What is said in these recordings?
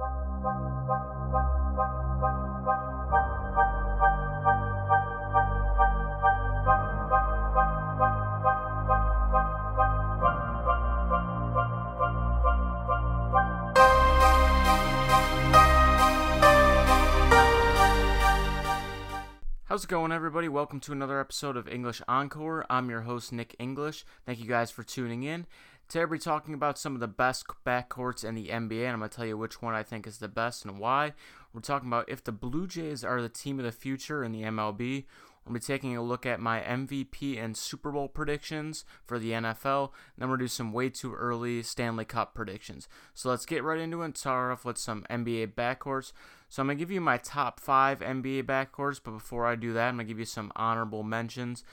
How's it going, everybody? Welcome to another episode of English Encore. I'm your host, Nick English. Thank you guys for tuning in. Today, we're talking about some of the best backcourts in the NBA, and I'm going to tell you which one I think is the best and why. We're talking about if the Blue Jays are the team of the future in the MLB. We'll be taking a look at my MVP and Super Bowl predictions for the NFL. And then we'll do some way too early Stanley Cup predictions. So let's get right into it and start off with some NBA backcourts. So I'm going to give you my top five NBA backcourts, but before I do that, I'm going to give you some honorable mentions.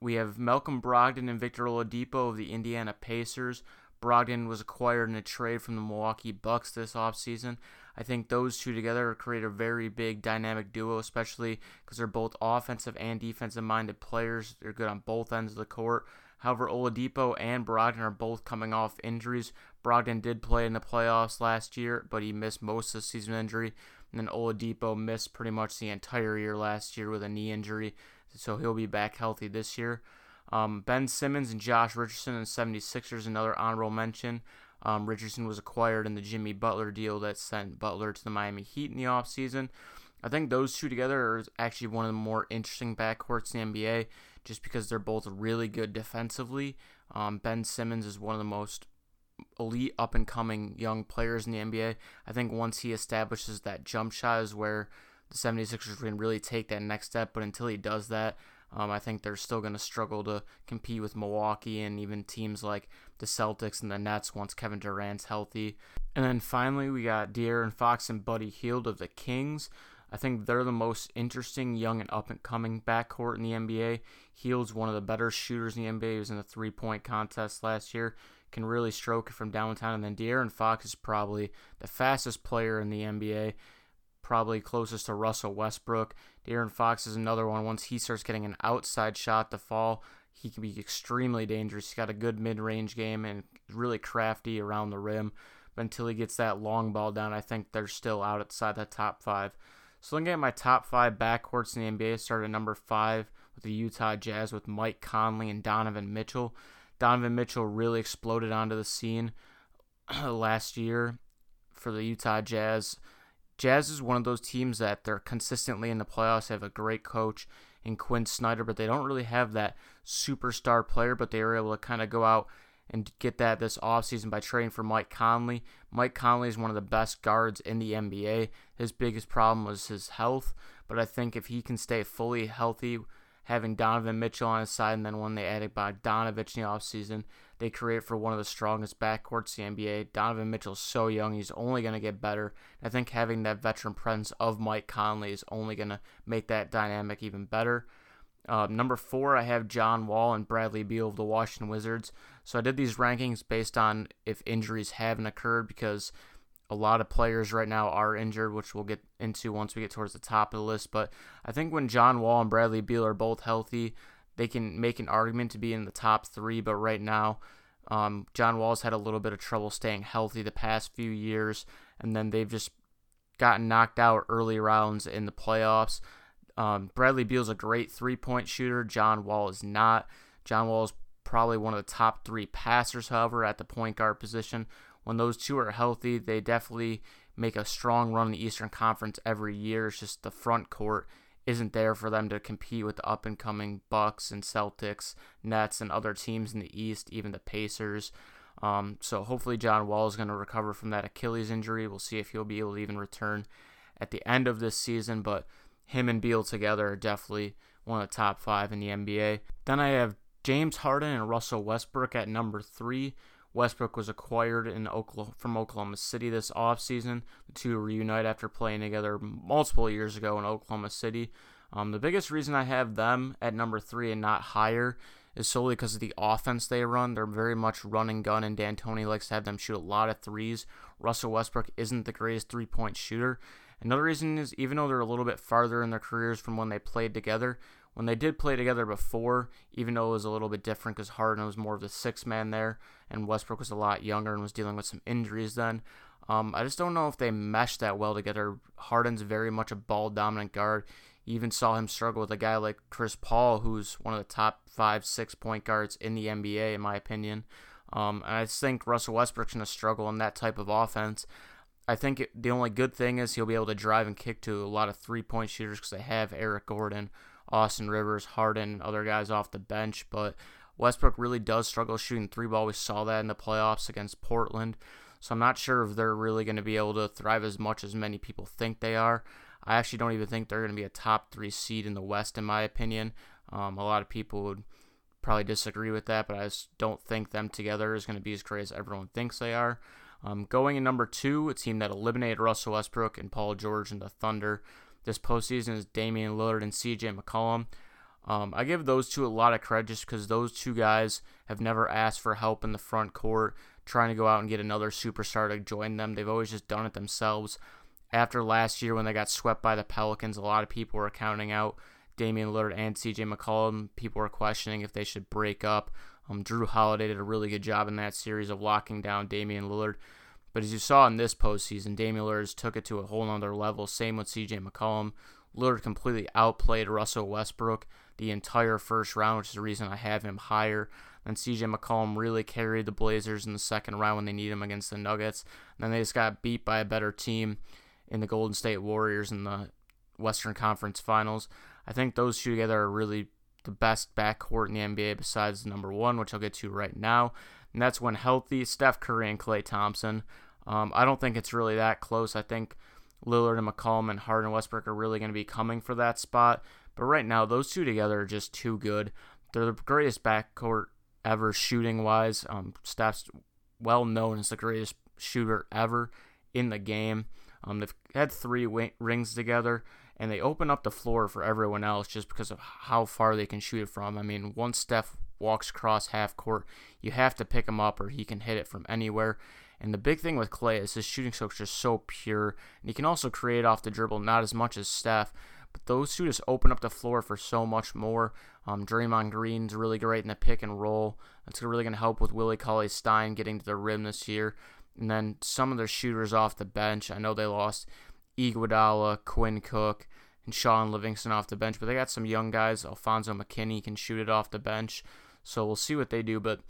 We have Malcolm Brogdon and Victor Oladipo of the Indiana Pacers. Brogdon was acquired in a trade from the Milwaukee Bucks this offseason. I think those two together create a very big dynamic duo, especially because they're both offensive and defensive minded players. They're good on both ends of the court. However, Oladipo and Brogdon are both coming off injuries. Brogdon did play in the playoffs last year, but he missed most of the season injury. And then Oladipo missed pretty much the entire year last year with a knee injury, so he'll be back healthy this year. Um, ben Simmons and Josh Richardson and 76ers, another honorable mention. Um, Richardson was acquired in the Jimmy Butler deal that sent Butler to the Miami Heat in the offseason. I think those two together are actually one of the more interesting backcourts in the NBA just because they're both really good defensively. Um, ben Simmons is one of the most elite up and coming young players in the NBA. I think once he establishes that jump shot is where the 76ers can really take that next step. But until he does that, um, I think they're still going to struggle to compete with Milwaukee and even teams like the Celtics and the Nets once Kevin Durant's healthy. And then finally, we got De'Aaron Fox and Buddy Hield of the Kings. I think they're the most interesting young and up and coming backcourt in the NBA. Hield's one of the better shooters in the NBA. He was in the three point contest last year can really stroke it from downtown. And then De'Aaron Fox is probably the fastest player in the NBA, probably closest to Russell Westbrook. De'Aaron Fox is another one. Once he starts getting an outside shot to fall, he can be extremely dangerous. He's got a good mid range game and really crafty around the rim. But until he gets that long ball down, I think they're still out outside the top five. So looking at my top five backcourts in the NBA, started at number five with the Utah Jazz with Mike Conley and Donovan Mitchell. Donovan Mitchell really exploded onto the scene last year for the Utah Jazz. Jazz is one of those teams that they're consistently in the playoffs. They have a great coach in Quin Snyder, but they don't really have that superstar player. But they were able to kind of go out and get that this offseason by trading for Mike Conley. Mike Conley is one of the best guards in the NBA. His biggest problem was his health, but I think if he can stay fully healthy having Donovan Mitchell on his side, and then when they added Bogdanovich in the offseason, they create for one of the strongest backcourts in the NBA. Donovan Mitchell's so young, he's only going to get better. I think having that veteran presence of Mike Conley is only going to make that dynamic even better. Uh, number four, I have John Wall and Bradley Beal of the Washington Wizards. So I did these rankings based on if injuries haven't occurred because a lot of players right now are injured, which we'll get into once we get towards the top of the list. But I think when John Wall and Bradley Beal are both healthy, they can make an argument to be in the top three. But right now, um, John Wall's had a little bit of trouble staying healthy the past few years, and then they've just gotten knocked out early rounds in the playoffs. Um, Bradley Beal's a great three point shooter. John Wall is not. John Wall is probably one of the top three passers, however, at the point guard position, when those two are healthy, they definitely make a strong run in the Eastern Conference every year. It's just the front court isn't there for them to compete with the up and coming Bucks and Celtics, Nets, and other teams in the East, even the Pacers. Um, so hopefully John Wall is going to recover from that Achilles injury. We'll see if he'll be able to even return at the end of this season. But him and Beal together are definitely one of the top five in the NBA. Then I have James Harden and Russell Westbrook at number three. Westbrook was acquired in Oklahoma, from Oklahoma City this offseason. Two reunite after playing together multiple years ago in Oklahoma City. Um, the biggest reason I have them at number three and not higher is solely because of the offense they run. They're very much run and gun, and D'Antoni likes to have them shoot a lot of threes. Russell Westbrook isn't the greatest three point shooter. Another reason is even though they're a little bit farther in their careers from when they played together, when they did play together before, even though it was a little bit different because Harden was more of the six man there, and Westbrook was a lot younger and was dealing with some injuries then. Um, I just don't know if they meshed that well together. Harden's very much a ball dominant guard. You even saw him struggle with a guy like Chris Paul, who's one of the top five, six point guards in the NBA, in my opinion. Um, and I think Russell Westbrook's going to struggle in that type of offense. I think it, the only good thing is he'll be able to drive and kick to a lot of three point shooters because they have Eric Gordon, Austin Rivers, Harden, other guys off the bench. But Westbrook really does struggle shooting three ball. We saw that in the playoffs against Portland. So I'm not sure if they're really going to be able to thrive as much as many people think they are. I actually don't even think they're going to be a top three seed in the West, in my opinion. Um, a lot of people would probably disagree with that, but I just don't think them together is going to be as great as everyone thinks they are. Um, going in number two, a team that eliminated Russell Westbrook and Paul George and the Thunder this postseason is Damian Lillard and CJ McCollum. Um, I give those two a lot of credit just because those two guys have never asked for help in the front court, trying to go out and get another superstar to join them. They've always just done it themselves. After last year, when they got swept by the Pelicans, a lot of people were counting out Damian Lillard and CJ McCollum. People were questioning if they should break up. Um, Jrue Holiday did a really good job in that series of locking down Damian Lillard. But as you saw in this postseason, Damian Lillard took it to a whole nother level. Same with CJ McCollum. Lillard completely outplayed Russell Westbrook the entire first round, which is the reason I have him higher. Then CJ McCollum really carried the Blazers in the second round when they need him against the Nuggets. And then they just got beat by a better team in the Golden State Warriors in the Western Conference Finals. I think those two together are really the best backcourt in the NBA besides number one, which I'll get to right now. And that's when healthy Steph Curry and Klay Thompson. Um, I don't think it's really that close. I think Lillard and McCollum and Harden and Westbrook are really going to be coming for that spot. But right now, those two together are just too good. They're the greatest backcourt ever shooting wise. Um, Steph's well known as the greatest shooter ever in the game. Um, they've had three rings together and they open up the floor for everyone else just because of how far they can shoot it from. I mean, once Steph walks across half court, you have to pick him up or he can hit it from anywhere. And the big thing with Klay is his shooting stroke is just so pure, and he can also create off the dribble, not as much as Steph, but those two just open up the floor for so much more. Um, Draymond Green's really great in the pick and roll. That's really going to help with Willie Cauley Stein getting to the rim this year. And then some of their shooters off the bench. I know they lost Iguodala, Quinn Cook, and Shaun Livingston off the bench. But they got some young guys. Alfonzo McKinnie can shoot it off the bench. So we'll see what they do. But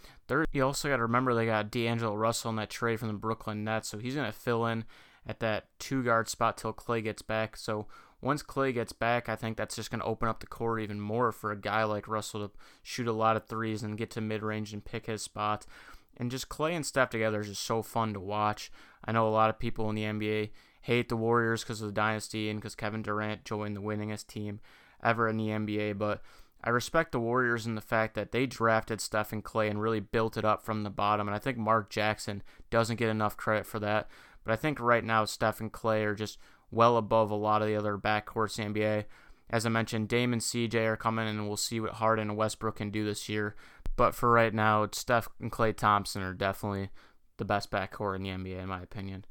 you also got to remember they got D'Angelo Russell in that trade from the Brooklyn Nets. So he's going to fill in at that two guard spot till Klay gets back. So once Klay gets back, I think that's just going to open up the court even more for a guy like Russell to shoot a lot of threes and get to mid range and pick his spots. And just Klay and Steph together is just so fun to watch. I know a lot of people in the NBA hate the Warriors because of the dynasty and because Kevin Durant joined the winningest team ever in the NBA, but I respect the Warriors in the fact that they drafted Stephen Klay and really built it up from the bottom. And I think Mark Jackson doesn't get enough credit for that. But I think right now Stephen Klay are just well above a lot of the other backcourts in NBA. As I mentioned, Dame and CJ are coming, and we'll see what Harden and Westbrook can do this year. But for right now, Steph and Klay Thompson are definitely the best backcourt in the NBA, in my opinion.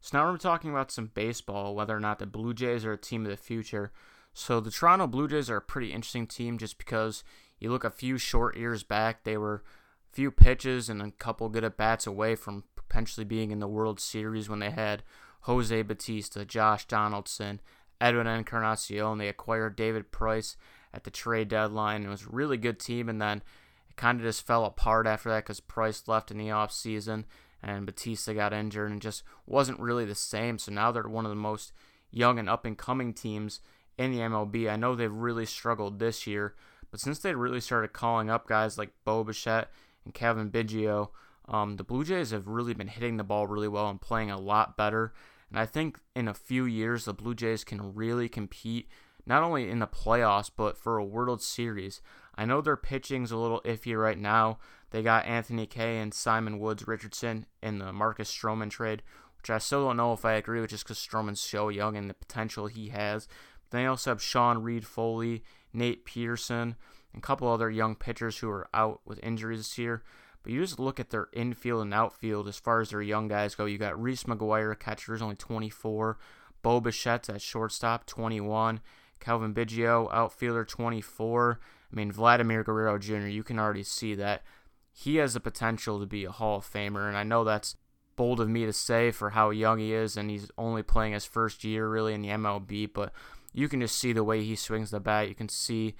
So now we're talking about some baseball, whether or not the Blue Jays are a team of the future. So the Toronto Blue Jays are a pretty interesting team just because you look a few short years back, they were a few pitches and a couple good at bats away from potentially being in the World Series when they had Jose Bautista, Josh Donaldson, Edwin Encarnacion. And they acquired David Price at the trade deadline. It was a really good team, and then it kind of just fell apart after that because Price left in the offseason and Bautista got injured and just wasn't really the same. So now they're one of the most young and up and coming teams in the MLB. I know they've really struggled this year, but since they really started calling up guys like Bo Bichette and Cavan Biggio, um, the Blue Jays have really been hitting the ball really well and playing a lot better. And I think in a few years, the Blue Jays can really compete not only in the playoffs, but for a World Series. I know their pitching's a little iffy right now. They got Anthony Kay and Simeon Woods Richardson in the Marcus Stroman trade, which I still don't know if I agree with just because Stroman's so young and the potential he has. But they also have Sean Reid Foley, Nate Peterson, and a couple other young pitchers who are out with injuries this year. But you just look at their infield and outfield as far as their young guys go. You got Reese McGuire, catcher, is only 24. Bo Bichette at shortstop, 21. Cavan Biggio, outfielder, 24. I mean, Vladimir Guerrero Jr., you can already see that he has the potential to be a Hall of Famer, and I know that's bold of me to say for how young he is, and he's only playing his first year really in the MLB, but you can just see the way he swings the bat. You can see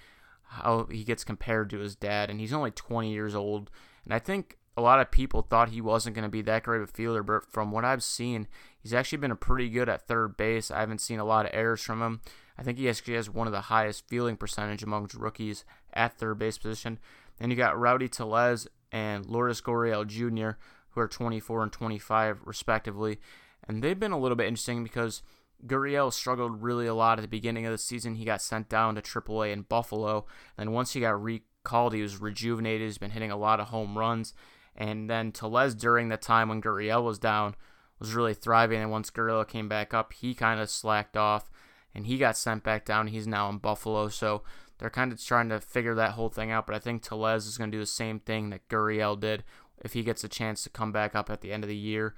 how he gets compared to his dad, and he's only 20 years old. And I think a lot of people thought he wasn't going to be that great of a fielder, but from what I've seen, he's actually been pretty good at third base. I haven't seen a lot of errors from him. I think he actually has one of the highest fielding percentage amongst rookies at third base position. Then you got Rowdy Tellez and Lourdes Gurriel Jr., who are 24 and 25 respectively. And they've been a little bit interesting because Gurriel struggled really a lot at the beginning of the season. He got sent down to AAA in Buffalo. And once he got recalled, he was rejuvenated. He's been hitting a lot of home runs. And then Tellez, during the time when Gurriel was down, was really thriving. And once Gurriel came back up, he kind of slacked off and he got sent back down. He's now in Buffalo. So they're kind of trying to figure that whole thing out. But I think Tellez is going to do the same thing that Gurriel did if he gets a chance to come back up at the end of the year.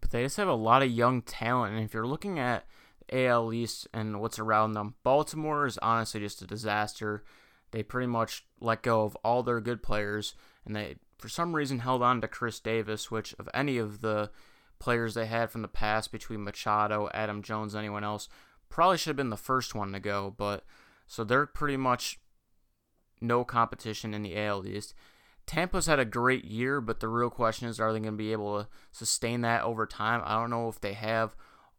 But they just have a lot of young talent. And if you're looking at AL East and what's around them, Baltimore is honestly just a disaster. They pretty much let go of all their good players, and they, for some reason, held on to Chris Davis, which, of any of the players they had from the past between Machado, Adam Jones, anyone else, probably should have been the first one to go. But so they're pretty much no competition in the AL East. Tampa's had a great year, but the real question is are they going to be able to sustain that over time? I don't know if they have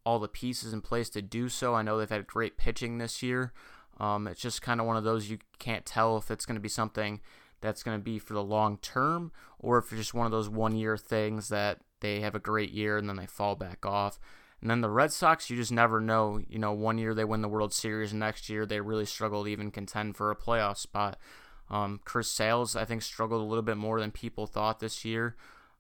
all the pieces in place to do so. I know they've had great pitching this year. Um, it's just kind of one of those you can't tell if it's going to be something that's going to be for the long term or if it's just one of those one year things that they have a great year and then they fall back off. And then the Red Sox, you just never know. You know, one year they win the World Series, next year they really struggle to even contend for a playoff spot. Um, Chris Sales, I think, struggled a little bit more than people thought this year.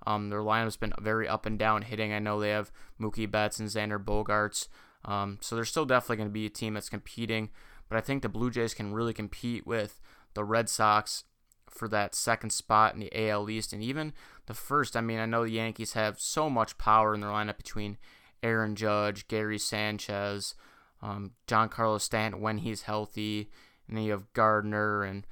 Um, their lineup's been very up and down hitting. I know they have Mookie Betts and Xander Bogaerts. um, so they're still definitely going to be a team that's competing. But I think the Blue Jays can really compete with the Red Sox for that second spot in the AL East and even the first. I mean, I know the Yankees have so much power in their lineup between Aaron Judge, Gary Sanchez, um, Carlos Stanton when he's healthy, and then you have Gardner and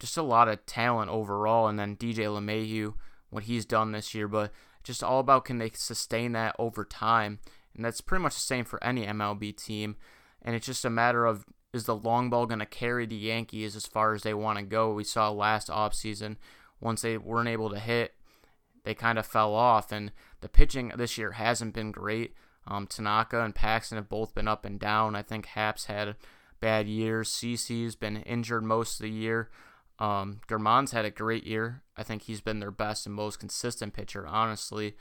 just a lot of talent overall. And then DJ LeMahieu, what he's done this year, but just all about can they sustain that over time. And that's pretty much the same for any MLB team. And it's just a matter of is the long ball going to carry the Yankees as far as they want to go? We saw last offseason, once they weren't able to hit, they kind of fell off. And the pitching this year hasn't been great. Um, Tanaka and Paxton have both been up and down. I think Happ's had bad years. CC's been injured most of the year. Um, Germán's had a great year. I think he's been their best and most consistent pitcher, honestly.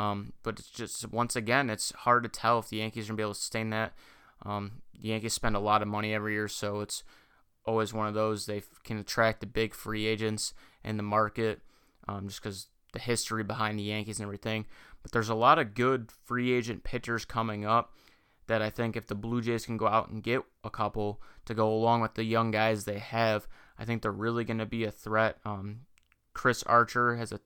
Um, but it's just once again, it's hard to tell if the Yankees are gonna be able to sustain that. Um, the Yankees spend a lot of money every year, so it's always one of those they can attract the big free agents in the market, um, just because the history behind the Yankees and everything. But there's a lot of good free agent pitchers coming up that I think if the Blue Jays can go out and get a couple to go along with the young guys they have, I think they're really going to be a threat. Um, Chris Archer has a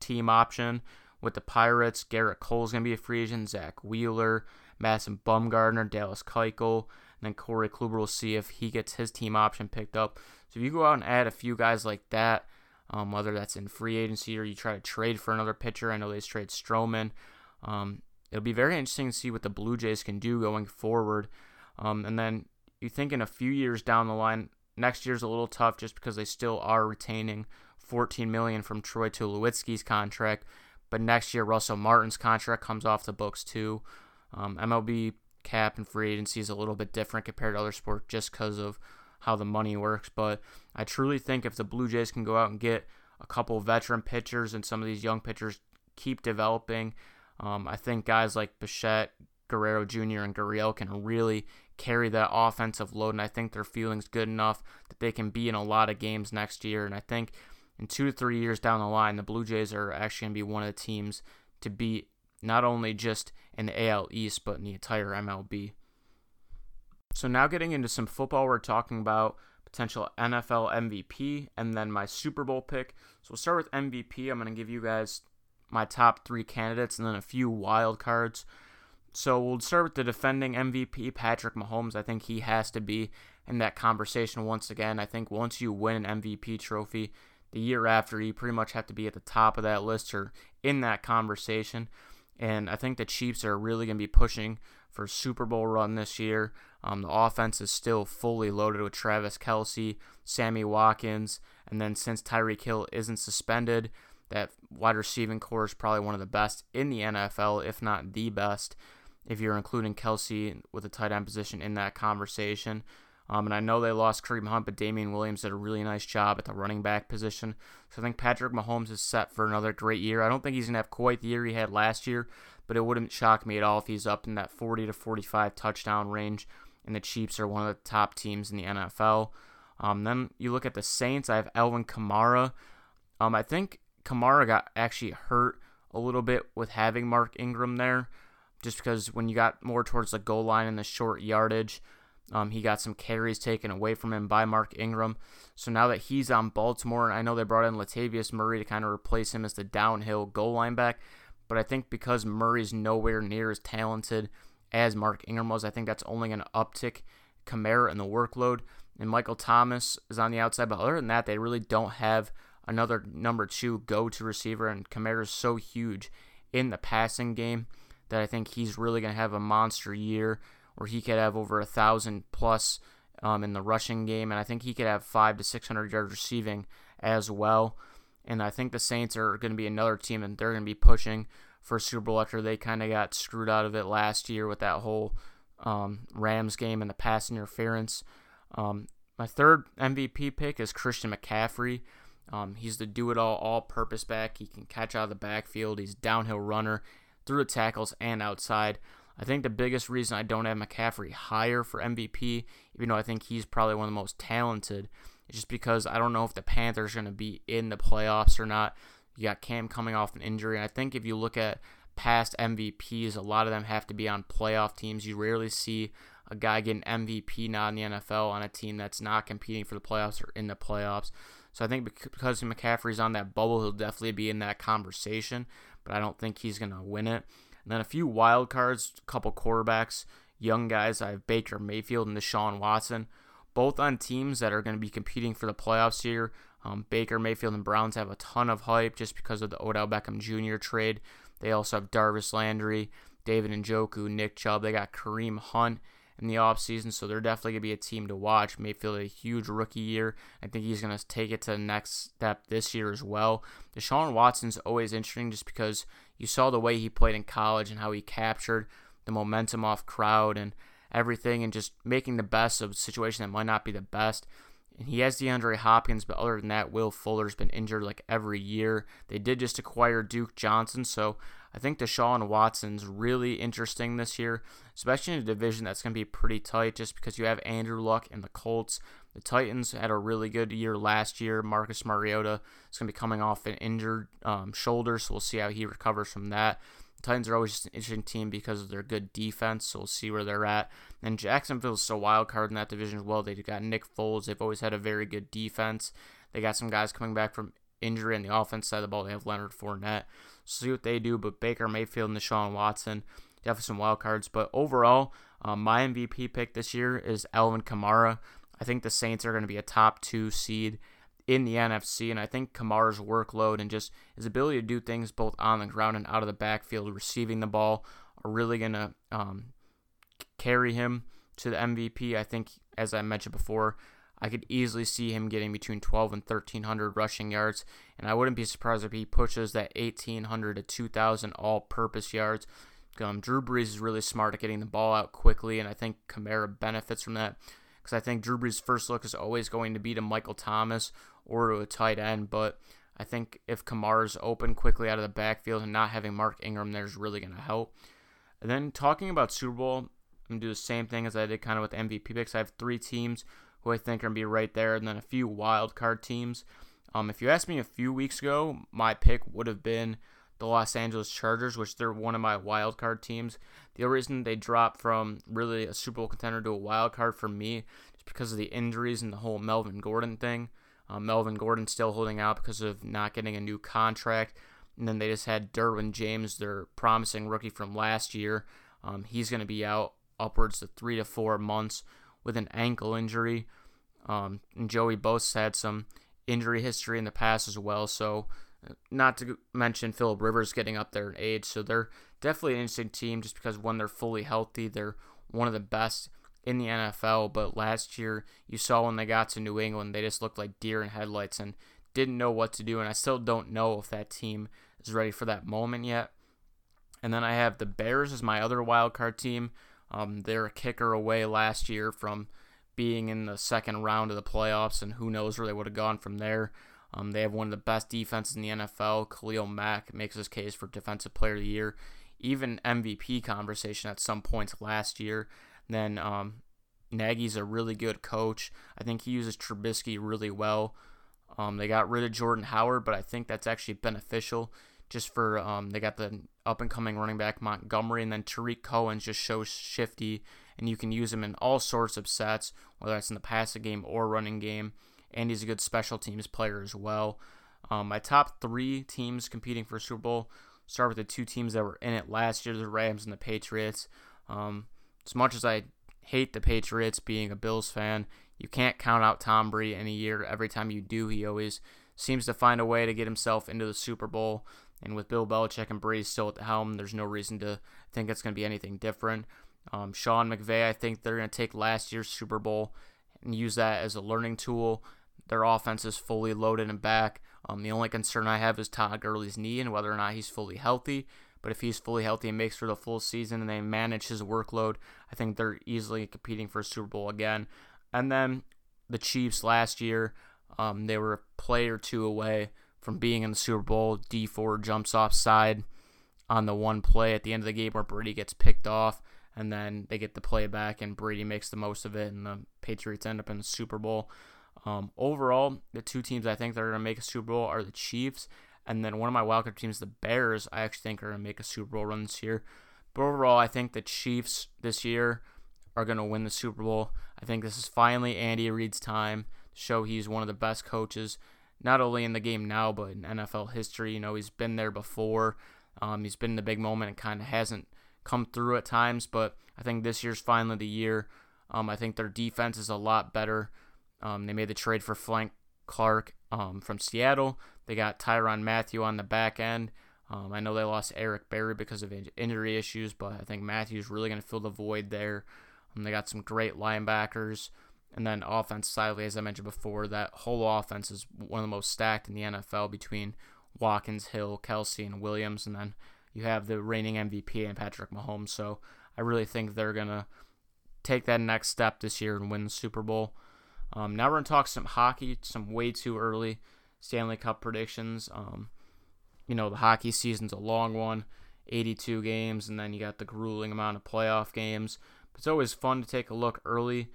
team option with the Pirates. Gerrit Cole's going to be a free agent. Zack Wheeler, Madison Bumgarner, Dallas Keuchel, and then Corey Kluber will see if he gets his team option picked up. So if you go out and add a few guys like that, um, whether that's in free agency or you try to trade for another pitcher, I know they trade Stroman. Um, it'll be very interesting to see what the Blue Jays can do going forward. Um, and then you think in a few years down the line, next year's a little tough just because they still are retaining 14 million from Troy Tulowitzki's contract. But next year, Russell Martin's contract comes off the books too. Um, MLB cap and free agency is a little bit different compared to other sports just because of how the money works. But I truly think if the Blue Jays can go out and get a couple veteran pitchers and some of these young pitchers keep developing, um, I think guys like Bichette, Guerrero Jr., and Gurriel can really carry that offensive load. And I think their feeling's good enough that they can be in a lot of games next year. And I think in two to three years down the line, the Blue Jays are actually going to be one of the teams to beat not only just in the AL East, but in the entire MLB. So, now getting into some football, we're talking about potential NFL MVP and then my Super Bowl pick. So, we'll start with MVP. I'm going to give you guys my top three candidates and then a few wild cards. So, we'll start with the defending MVP, Patrick Mahomes. I think he has to be in that conversation once again. I think once you win an MVP trophy, the year after, you pretty much have to be at the top of that list or in that conversation. And I think the Chiefs are really going to be pushing for Super Bowl run this year. Um, the offense is still fully loaded with Travis Kelce, Sammy Watkins, and then since Tyreek Hill isn't suspended, that wide receiving corps is probably one of the best in the NFL, if not the best, if you're including Kelce with the tight end position in that conversation. Um, and I know they lost Kareem Hunt, but Damien Williams did a really nice job at the running back position. So I think Patrick Mahomes is set for another great year. I don't think he's going to have quite the year he had last year, but it wouldn't shock me at all if he's up in that 40 to 45 touchdown range. And the Chiefs are one of the top teams in the NFL. Um, then you look at the Saints. I have Alvin Kamara. Um, I think Kamara got actually hurt a little bit with having Mark Ingram there, just because when you got more towards the goal line and the short yardage, um, he got some carries taken away from him by Mark Ingram. So now that he's on Baltimore, and I know they brought in Latavius Murray to kind of replace him as the downhill goal line back, but I think because Murray's nowhere near as talented as Mark Ingram was, I think that's only going to uptick Kamara and the workload. And Michael Thomas is on the outside, but other than that, they really don't have another number two go to receiver. And Kamara is so huge in the passing game that I think he's really going to have a monster year where he could have over a thousand plus um, in the rushing game, and I think he could have five to six hundred yards receiving as well. And I think the Saints are going to be another team, and they're going to be pushing for Super Bowl after they kind of got screwed out of it last year with that whole um, Rams game and the pass interference. Um, my third MVP pick is Christian McCaffrey. Um, he's the do-it-all, all-purpose back. He can catch out of the backfield. He's downhill runner through the tackles and outside. I think the biggest reason I don't have McCaffrey higher for MVP, even though I think he's probably one of the most talented, is just because I don't know if the Panthers are going to be in the playoffs or not. You got Cam coming off an injury. And I think if you look at past MVPs, a lot of them have to be on playoff teams. You rarely see a guy get an MVP not in the NFL on a team that's not competing for the playoffs or in the playoffs. So I think because McCaffrey's on that bubble, he'll definitely be in that conversation, but I don't think he's going to win it. And then a few wild cards, a couple quarterbacks, young guys. I have Baker Mayfield and Deshaun Watson, both on teams that are going to be competing for the playoffs here. Um, Baker Mayfield and Browns have a ton of hype just because of the Odell Beckham Jr. trade. They also have Jarvis Landry, David Njoku, Nick Chubb. They got Kareem Hunt in the offseason, so they're definitely going to be a team to watch. Mayfield a huge rookie year. I think he's going to take it to the next step this year as well. Deshaun Watson's always interesting just because you saw the way he played in college and how he captured the momentum off crowd and everything and just making the best of a situation that might not be the best. And he has DeAndre Hopkins, but other than that, Will Fuller's been injured like every year. They did just acquire Duke Johnson, so I think Deshaun Watson's really interesting this year, especially in a division that's going to be pretty tight just because you have Andrew Luck and the Colts. The Titans had a really good year last year. Marcus Mariota is going to be coming off an injured um, shoulder, so we'll see how he recovers from that. The Titans are always just an interesting team because of their good defense, so we'll see where they're at. And Jacksonville's a wild card in that division as well. They've got Nick Foles. They've always had a very good defense. They got some guys coming back from injury on the offense side of the ball. They have Leonard Fournette. See what they do. But Baker Mayfield and Deshaun Watson, definitely some wild cards. But overall, um, my MVP pick this year is Alvin Kamara. I think the Saints are going to be a top two seed in the NFC, and I think Kamara's workload and just his ability to do things both on the ground and out of the backfield, receiving the ball, are really going to um, carry him to the MVP. I think, as I mentioned before, I could easily see him getting between 12 and 1300 rushing yards, and I wouldn't be surprised if he pushes that 1800 to 2000 all-purpose yards. Um, Drew Brees is really smart at getting the ball out quickly, and I think Kamara benefits from that because I think Drew Brees' first look is always going to be to Michael Thomas or to a tight end, but I think if Kamara's open quickly out of the backfield and not having Mark Ingram there is really going to help. And then talking about Super Bowl, I'm going to do the same thing as I did kind of with MVP picks. I have three teams who I think are going to be right there, and then a few wild card teams. Um, if you asked me a few weeks ago, my pick would have been the Los Angeles Chargers, which they're one of my wild card teams. The only reason they dropped from really a Super Bowl contender to a wild card for me is because of the injuries and the whole Melvin Gordon thing. Um, Melvin Gordon still holding out because of not getting a new contract. And then they just had Derwin James, their promising rookie from last year. Um, he's going to be out upwards to three to four months with an ankle injury. Um, and Joey Bosa had some injury history in the past as well. So, uh, not to mention Philip Rivers getting up there in age. So they're definitely an interesting team just because when they're fully healthy, they're one of the best in the NFL. But last year, you saw when they got to New England, they just looked like deer in headlights and didn't know what to do. And I still don't know if that team is ready for that moment yet. And then I have the Bears as my other wild card team. Um, they're a kicker away last year from being in the second round of the playoffs, and who knows where they would have gone from there. Um, they have one of the best defenses in the NFL. Khalil Mack makes his case for Defensive Player of the Year, even MVP conversation at some points last year. Then um, Nagy's a really good coach. I think he uses Trubisky really well. Um, they got rid of Jordan Howard, but I think that's actually beneficial just for um, they got the up and coming running back Montgomery, and then Tarik Cohen just shows shifty, and you can use him in all sorts of sets, whether that's in the passing game or running game. And he's a good special teams player as well. Um, my top three teams competing for Super Bowl start with the two teams that were in it last year, the Rams and the Patriots. Um, as much as I hate the Patriots being a Bills fan, you can't count out Tom Brady in a year. Every time you do, he always seems to find a way to get himself into the Super Bowl. And with Bill Belichick and Brady still at the helm, there's no reason to think it's going to be anything different. Um, Sean McVay, I think they're going to take last year's Super Bowl and use that as a learning tool. Their offense is fully loaded and back. Um, the only concern I have is Todd Gurley's knee and whether or not he's fully healthy. But if he's fully healthy and makes for the full season and they manage his workload, I think they're easily competing for a Super Bowl again. And then the Chiefs last year, um, they were a play or two away from being in the Super Bowl. Dee Ford jumps offside on the one play at the end of the game where Brady gets picked off, and then they get the play back, and Brady makes the most of it, and the Patriots end up in the Super Bowl. Um, overall, the two teams I think that are going to make a Super Bowl are the Chiefs, and then one of my wildcard teams, the Bears, I actually think are going to make a Super Bowl run this year. But overall, I think the Chiefs this year are going to win the Super Bowl. I think this is finally Andy Reid's time show he's one of the best coaches not only in the game now, but in NFL history. You know, he's been there before. Um, he's been in the big moment and kind of hasn't come through at times, but I think this year's finally the year. Um, I think their defense is a lot better. Um, they made the trade for Frank Clark um, from Seattle. They got Tyrann Mathieu on the back end. Um, I know they lost Eric Berry because of injury issues, but I think Mathieu's really going to fill the void there. Um, they got some great linebackers. And then offense sidely, as I mentioned before, that whole offense is one of the most stacked in the NFL between Watkins, Hill, Kelce, and Williams. And then you have the reigning MVP and Patrick Mahomes. So I really think they're going to take that next step this year and win the Super Bowl. Um, now we're going to talk some hockey, some way too early Stanley Cup predictions. Um, you know, the hockey season's a long one, 82 games, and then you got the grueling amount of playoff games. But it's always fun to take a look early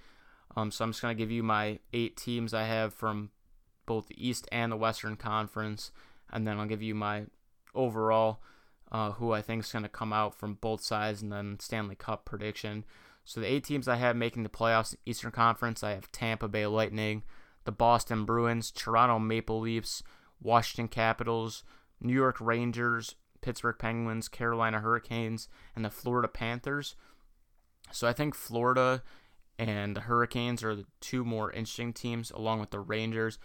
um, so I'm just going to give you my eight teams I have from both the East and the Western Conference, and then I'll give you my overall uh, who I think is going to come out from both sides, and then Stanley Cup prediction. So the eight teams I have making the playoffs in Eastern Conference, I have Tampa Bay Lightning, the Boston Bruins, Toronto Maple Leafs, Washington Capitals, New York Rangers, Pittsburgh Penguins, Carolina Hurricanes, and the Florida Panthers. So I think Florida and the Hurricanes are the two more interesting teams, along with the Rangers.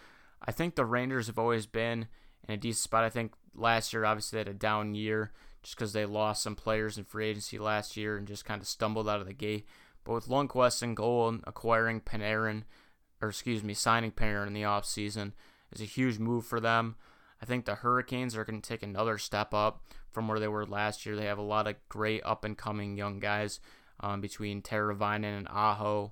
I think the Rangers have always been in a decent spot. I think last year, obviously, they had a down year just because they lost some players in free agency last year and just kind of stumbled out of the gate. But with Lundqvist and goal and acquiring Panarin, or excuse me, signing Panarin in the offseason is a huge move for them. I think the Hurricanes are going to take another step up from where they were last year. They have a lot of great up and coming young guys um, between Teravainen and Aho.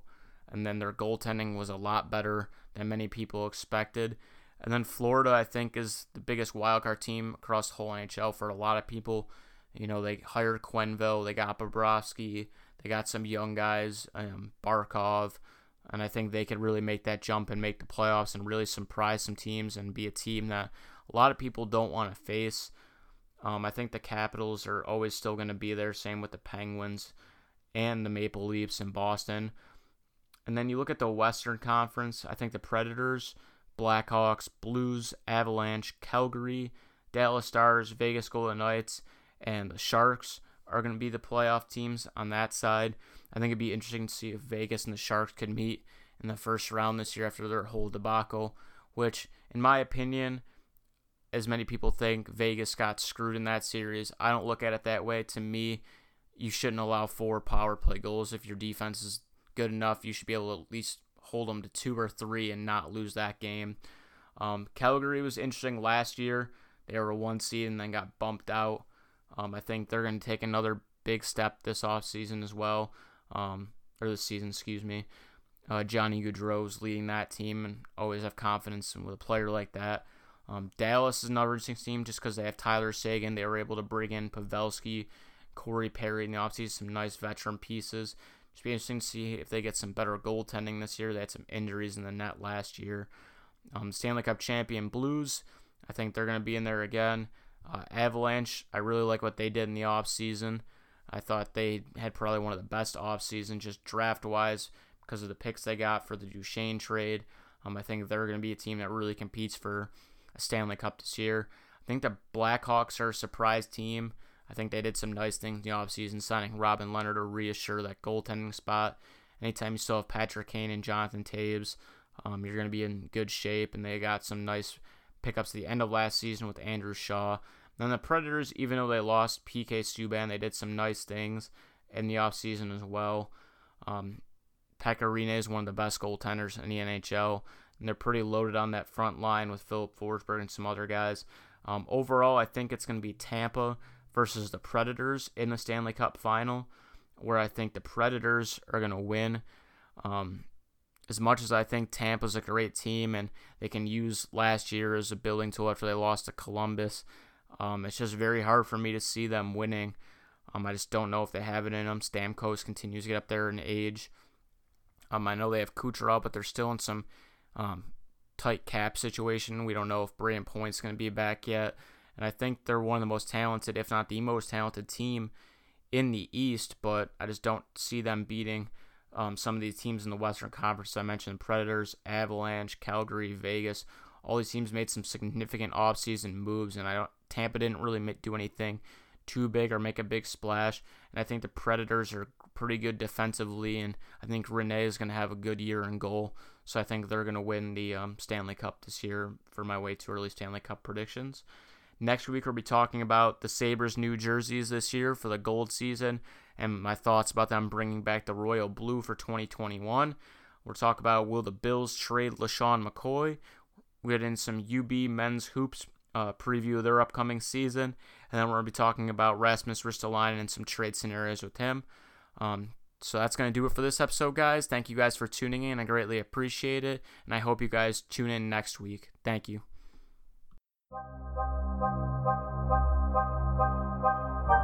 And then their goaltending was a lot better than many people expected. And then Florida, I think, is the biggest wildcard team across the whole NHL for a lot of people. You know, they hired Quenneville, they got Bobrovsky, they got some young guys, um, Barkov, and I think they could really make that jump and make the playoffs and really surprise some teams and be a team that a lot of people don't want to face. Um, I think the Capitals are always still going to be there. Same with the Penguins and the Maple Leafs in Boston. And then you look at the Western Conference, I think the Predators, Blackhawks, Blues, Avalanche, Calgary, Dallas Stars, Vegas Golden Knights, and the Sharks are going to be the playoff teams on that side. I think it'd be interesting to see if Vegas and the Sharks could meet in the first round this year after their whole debacle, which, in my opinion, as many people think, Vegas got screwed in that series. I don't look at it that way. To me, you shouldn't allow four power play goals. If your defense is good enough, you should be able to at least hold them to two or three and not lose that game. Um, Calgary was interesting last year. They were a one seed and then got bumped out. Um, I think they're going to take another big step this offseason as well, um, or this season, excuse me. Uh, Johnny Gaudreau's leading that team and always have confidence with a player like that. Um, Dallas is another interesting team just because they have Tyler Seguin. They were able to bring in Pavelski, Corey Perry in the offseason, some nice veteran pieces. Just be interesting to see if they get some better goaltending this year. They had some injuries in the net last year. Um, Stanley Cup champion Blues, I think they're going to be in there again. Uh, Avalanche, I really like what they did in the offseason. I thought they had probably one of the best off seasons just draft wise because of the picks they got for the Duchene trade. Um, I think they're going to be a team that really competes for a Stanley Cup this year. I think the Blackhawks are a surprise team. I think they did some nice things in the offseason, signing Robin Lehner to reassure that goaltending spot. Anytime you still have Patrick Kane and Jonathan Toews, um, you're going to be in good shape. And they got some nice pickups at the end of last season with Andrew Shaw. Then the Predators, even though they lost PK Subban, they did some nice things in the offseason as well. Um, Pekka Rinne is one of the best goaltenders in the NHL, and they're pretty loaded on that front line with Filip Forsberg and some other guys. Um, overall, I think it's going to be Tampa versus the Predators in the Stanley Cup final, where I think the Predators are going to win. Um, as much as I think Tampa's a great team and they can use last year as a building tool after they lost to Columbus, um, it's just very hard for me to see them winning. Um, I just don't know if they have it in them. Stamkos continues to get up there in age. Um, I know they have Kucherov, but they're still in some um, tight cap situation. We don't know if Brayden Point's going to be back yet. And I think they're one of the most talented, if not the most talented team in the East, but I just don't see them beating um, some of these teams in the Western Conference. I mentioned Predators, Avalanche, Calgary, Vegas. All these teams made some significant offseason moves, and I don't. Tampa didn't really do anything too big or make a big splash. And I think the Predators are pretty good defensively, and I think Rinne is going to have a good year in goal. So I think they're going to win the um, Stanley Cup this year for my way too early Stanley Cup predictions. Next week, we'll be talking about the Sabres' new jerseys this year for the gold season and my thoughts about them bringing back the Royal Blue for 2021. We'll talk about will the Bills trade LeSean McCoy. We get in some UB men's hoops uh, preview of their upcoming season, and then we're going to be talking about Rasmus Ristolainen and some trade scenarios with him. Um, so that's going to do it for this episode, guys. Thank you guys for tuning in. I greatly appreciate it, and I hope you guys tune in next week. Thank you.